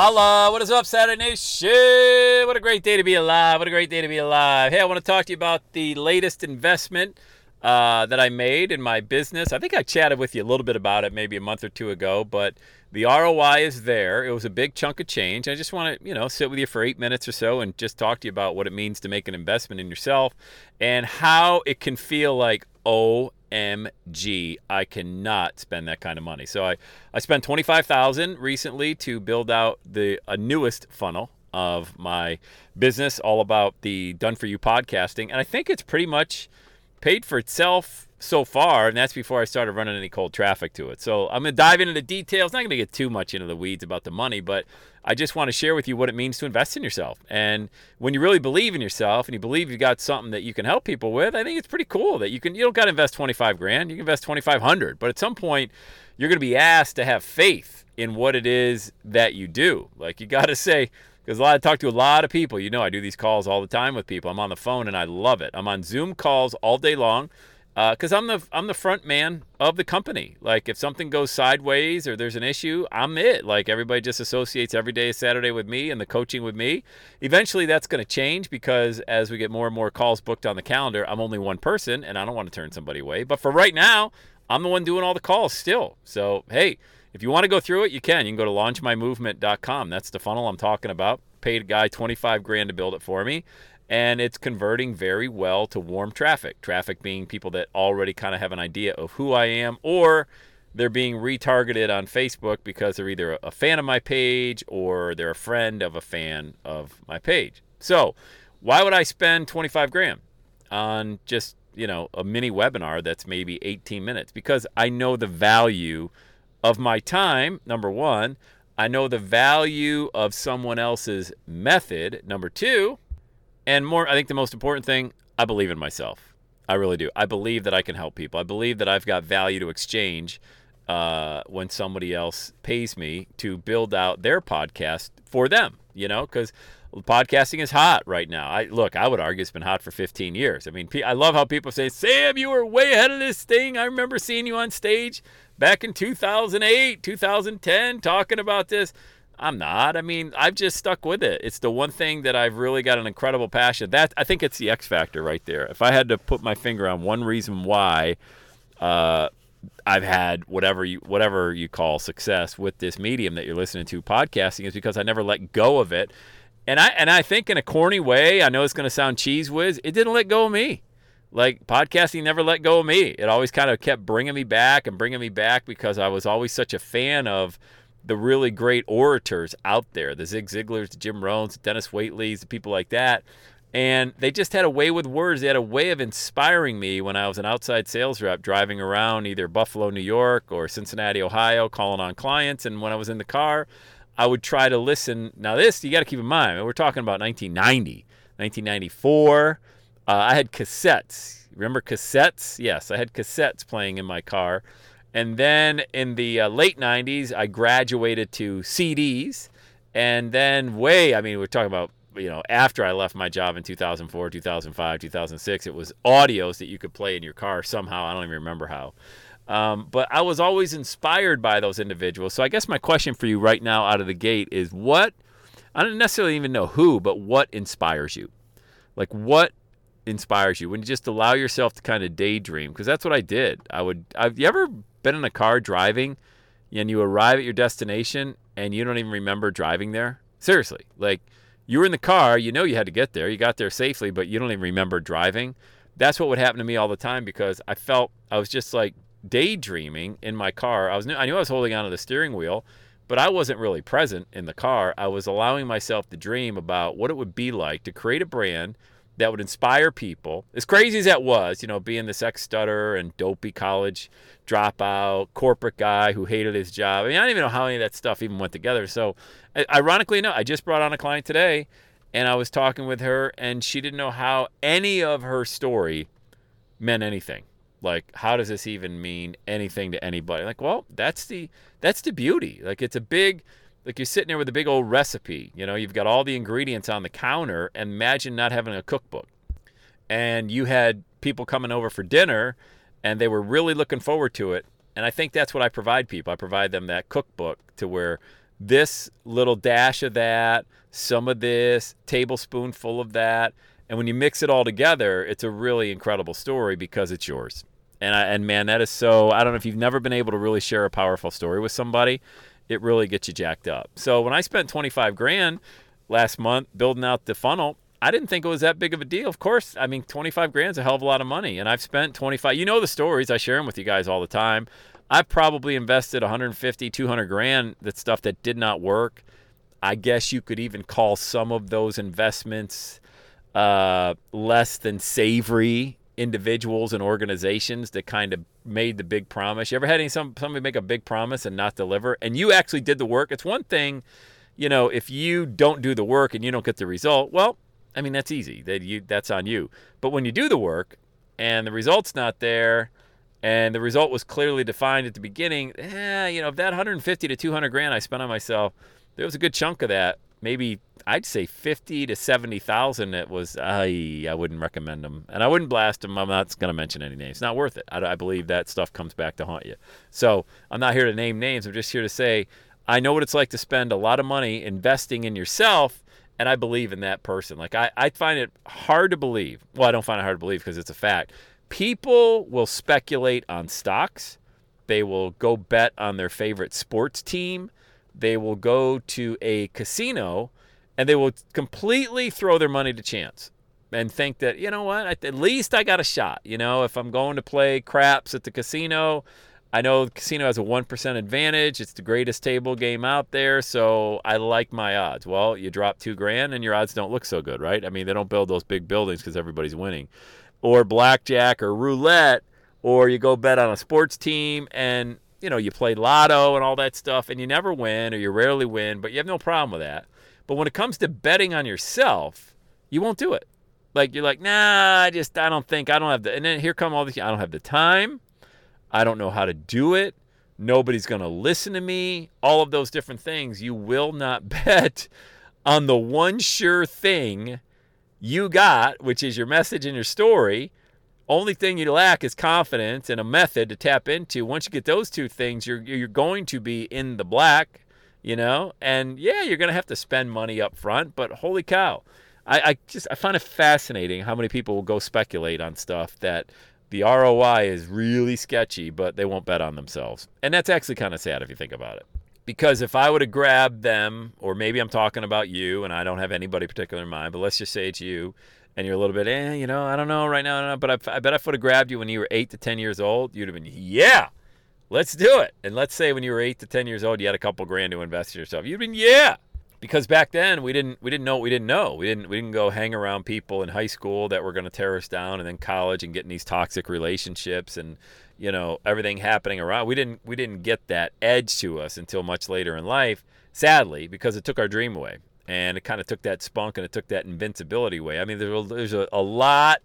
Holla, what is up, Saturday Nation? What a great day to be alive. What a great day to be alive. Hey, I want to talk to you about the latest investment uh, that I made in my business. I think I chatted with you a little bit about it maybe a month or two ago, but the ROI is there. It was a big chunk of change. I just want to, you know, sit with you for eight minutes or so and just talk to you about what it means to make an investment in yourself and how it can feel like, oh OMG, I cannot spend that kind of money. So I, I spent 25000 recently to build out the a newest funnel of my business, all about the Done For You podcasting. And I think it's pretty much paid for itself so far, and that's before I started running any cold traffic to it. So I'm going to dive into the details. Not going to get too much into the weeds about the money, but I just want to share with you what it means to invest in yourself. And when you really believe in yourself and you believe you've got something that you can help people with, I think it's pretty cool that you can. You don't got to invest 25 grand. You can invest 2,500. But at some point, you're going to be asked to have faith in what it is that you do. Like you got to say because a lot I talk to a lot of people. You know, I do these calls all the time with people. I'm on the phone and I love it. I'm on Zoom calls all day long because uh, I'm the I'm the front man of the company. Like if something goes sideways or there's an issue, I'm it. Like everybody just associates every day Saturday with me and the coaching with me. Eventually, that's going to change because as we get more and more calls booked on the calendar, I'm only one person and I don't want to turn somebody away. But for right now, I'm the one doing all the calls still. So hey, if you want to go through it, you can. You can go to launchmymovement.com. That's the funnel I'm talking about. Paid a guy 25 grand to build it for me. And it's converting very well to warm traffic. Traffic being people that already kind of have an idea of who I am, or they're being retargeted on Facebook because they're either a fan of my page or they're a friend of a fan of my page. So, why would I spend 25 grand on just, you know, a mini webinar that's maybe 18 minutes? Because I know the value of my time, number one. I know the value of someone else's method, number two. And more, I think the most important thing, I believe in myself. I really do. I believe that I can help people. I believe that I've got value to exchange uh, when somebody else pays me to build out their podcast for them, you know, because podcasting is hot right now. I look, I would argue it's been hot for 15 years. I mean, I love how people say, "Sam, you were way ahead of this thing." I remember seeing you on stage back in 2008, 2010 talking about this. I'm not. I mean, I've just stuck with it. It's the one thing that I've really got an incredible passion. That I think it's the X factor right there. If I had to put my finger on one reason why uh, I've had whatever you whatever you call success with this medium that you're listening to, podcasting, is because I never let go of it. And I and I think in a corny way, I know it's going to sound cheese whiz. It didn't let go of me. Like podcasting never let go of me. It always kind of kept bringing me back and bringing me back because I was always such a fan of the really great orators out there, the Zig Ziglars, the Jim Rohns, the Denis Waitley's, the people like that. And they just had a way with words. They had a way of inspiring me when I was an outside sales rep driving around either Buffalo, New York or Cincinnati, Ohio, calling on clients. And when I was in the car, I would try to listen. Now, this, you got to keep in mind, we're talking about 1990, 1994. Uh, I had cassettes. Remember cassettes? Yes, I had cassettes playing in my car. And then in the uh, late 90s, I graduated to CDs. And then, way, I mean, we're talking about, you know, after I left my job in 2004, 2005, 2006, it was audios that you could play in your car somehow. I don't even remember how. Um, but I was always inspired by those individuals. So I guess my question for you right now out of the gate is what, I don't necessarily even know who, but what inspires you? Like, what inspires you when you just allow yourself to kind of daydream because that's what I did. I would. Have you ever been in a car driving and you arrive at your destination and you don't even remember driving there? Seriously, like you were in the car, you know you had to get there, you got there safely, but you don't even remember driving. that's what would happen to me all the time because I felt I was just like daydreaming in my car. I was I knew I was holding onto the steering wheel, but I wasn't really present in the car. I was allowing myself to dream about what it would be like to create a brand that would inspire people. As crazy as that was, you know, being this ex stutter and dopey college dropout, corporate guy who hated his job. I mean, I don't even know how any of that stuff even went together. So, ironically enough, I just brought on a client today and I was talking with her and she didn't know how any of her story meant anything. Like how does this even mean anything to anybody? Like, well, that's the that's the beauty. Like it's a big like you're sitting there with a big old recipe, you know, you've got all the ingredients on the counter and imagine not having a cookbook. And you had people coming over for dinner and they were really looking forward to it. And I think that's what I provide people. I provide them that cookbook to where this little dash of that, some of this, tablespoonful of that. And when you mix it all together, it's a really incredible story because it's yours. And I, and man, that is so. I don't know if you've never been able to really share a powerful story with somebody, it really gets you jacked up. So when I spent 25 grand last month building out the funnel, I didn't think it was that big of a deal. Of course, I mean 25 grand is a hell of a lot of money, and I've spent 25. You know the stories. I share them with you guys all the time. I've probably invested 150, 200 grand. That stuff that did not work. I guess you could even call some of those investments uh, less than savory individuals and organizations that kind of made the big promise. You ever had any some somebody make a big promise and not deliver, and you actually did the work? It's one thing, you know, if you don't do the work and you don't get the result. Well, I mean that's easy. That you that's on you. But when you do the work and the result's not there, and the result was clearly defined at the beginning, eh, you know, if that 150 to 200 grand I spent on myself, there was a good chunk of that maybe I'd say fifty to seventy thousand. It was I I wouldn't recommend them, and I wouldn't blast them. I'm not going to mention any names. Not worth it. I, I believe that stuff comes back to haunt you. So I'm not here to name names. I'm just here to say I know what it's like to spend a lot of money investing in yourself, and I believe in that person. Like I I find it hard to believe. Well, I don't find it hard to believe because it's a fact. People will speculate on stocks. They will go bet on their favorite sports team they will go to a casino and they will completely throw their money to chance and think that, you know what, at least I got a shot. You know, if I'm going to play craps at the casino, I know the casino has a 1% advantage. It's the greatest table game out there, so I like my odds. Well, you drop two grand and your odds don't look so good, right? I mean, they don't build those big buildings because everybody's winning. Or blackjack or roulette, or you go bet on a sports team and you know, you play lotto and all that stuff and you never win or you rarely win, but you have no problem with that. But when it comes to betting on yourself, you won't do it. Like you're like, nah, I just I don't think I don't have the and then here come all these I don't have the time. I don't know how to do it. Nobody's gonna listen to me. All of those different things. You will not bet on the one sure thing you got, which is your message and your story, only thing you lack is confidence and a method to tap into. Once you get those two things, you're you're going to be in the black, you know. And yeah, you're going to have to spend money up front. But holy cow, I, I just I find it fascinating how many people will go speculate on stuff that the ROI is really sketchy, but they won't bet on themselves. And that's actually kind of sad if you think about it. Because if I would have grabbed them, or maybe I'm talking about you and I don't have anybody particular in mind, but let's just say it's you, and you're a little bit, eh, you know, I don't know right now, but I, I bet if I would have grabbed you when you were eight to 10 years old, you'd have been, yeah, let's do it. And let's say when you were eight to 10 years old, you had a couple grand to invest in yourself. You'd been, yeah. Because back then we didn't we didn't know what we didn't know. We didn't we didn't go hang around people in high school that were going to tear us down, and then college and getting these toxic relationships and you know everything happening around. We didn't we didn't get that edge to us until much later in life. Sadly, because it took our dream away and it kind of took that spunk and it took that invincibility away. I mean, there's a, there's a, a lot,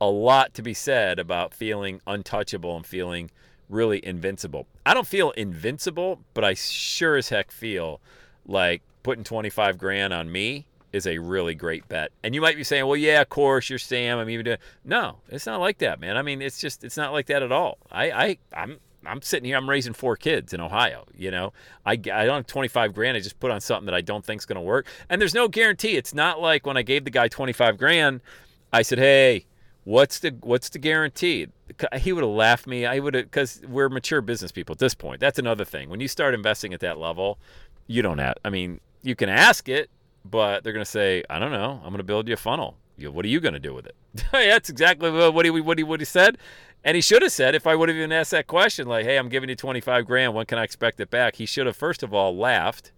a lot to be said about feeling untouchable and feeling really invincible. I don't feel invincible, but I sure as heck feel like putting 25 grand on me is a really great bet. And you might be saying, well, yeah, of course, you're Sam. I'm even doing. No, it's not like that, man. I mean, it's just, it's not like that at all. I, I, I'm, I'm sitting here, I'm raising four kids in Ohio. You know, I, I don't have 25 grand. I just put on something that I don't think is going to work. And there's no guarantee. It's not like when I gave the guy 25 grand, I said, hey, what's the what's the guarantee? He would have laughed me. I would have because we're mature business people at this point. That's another thing. When you start investing at that level, you don't have. I mean, you can ask it, but they're going to say, I don't know. I'm going to build you a funnel. You what are you going to do with it? That's exactly what he, what, he, what he said. And he should have said, if I would have even asked that question, like, hey, I'm giving you 25 grand, when can I expect it back? He should have, first of all, laughed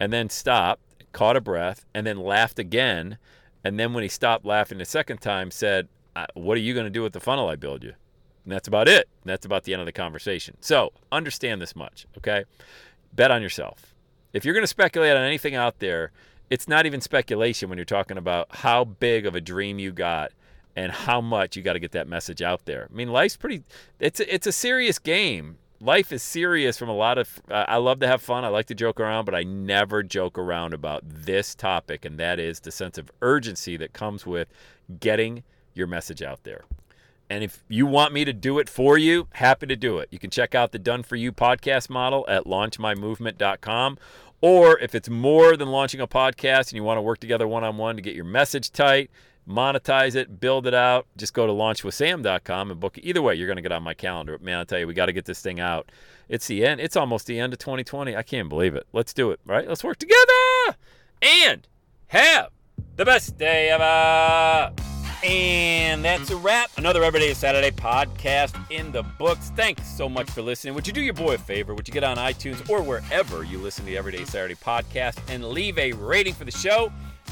and then stopped, caught a breath, and then laughed again. And then when he stopped laughing the second time, said, uh, what are you going to do with the funnel I build you? And that's about it. And that's about the end of the conversation. So understand this much, okay? Bet on yourself. If you're going to speculate on anything out there, it's not even speculation when you're talking about how big of a dream you got and how much you got to get that message out there. I mean, life's pretty it's a, it's a serious game. Life is serious from a lot of uh, I love to have fun. I like to joke around, but I never joke around about this topic and that is the sense of urgency that comes with getting your message out there. And if you want me to do it for you, happy to do it. You can check out the Done For You podcast model at launchmymovement.com or if it's more than launching a podcast and you want to work together one on one to get your message tight, monetize it, build it out, just go to launchwithsam.com and book it. Either way, you're going to get on my calendar. Man, I'll tell you, we got to get this thing out. It's the end. It's almost the end of 2020. I can't believe it. Let's do it, right? Let's work together and have the best day ever. And that's a wrap. Another Everyday Saturday podcast in the books. Thanks so much for listening. Would you do your boy a favor? Would you get on iTunes or wherever you listen to Everyday Saturday podcast and leave a rating for the show?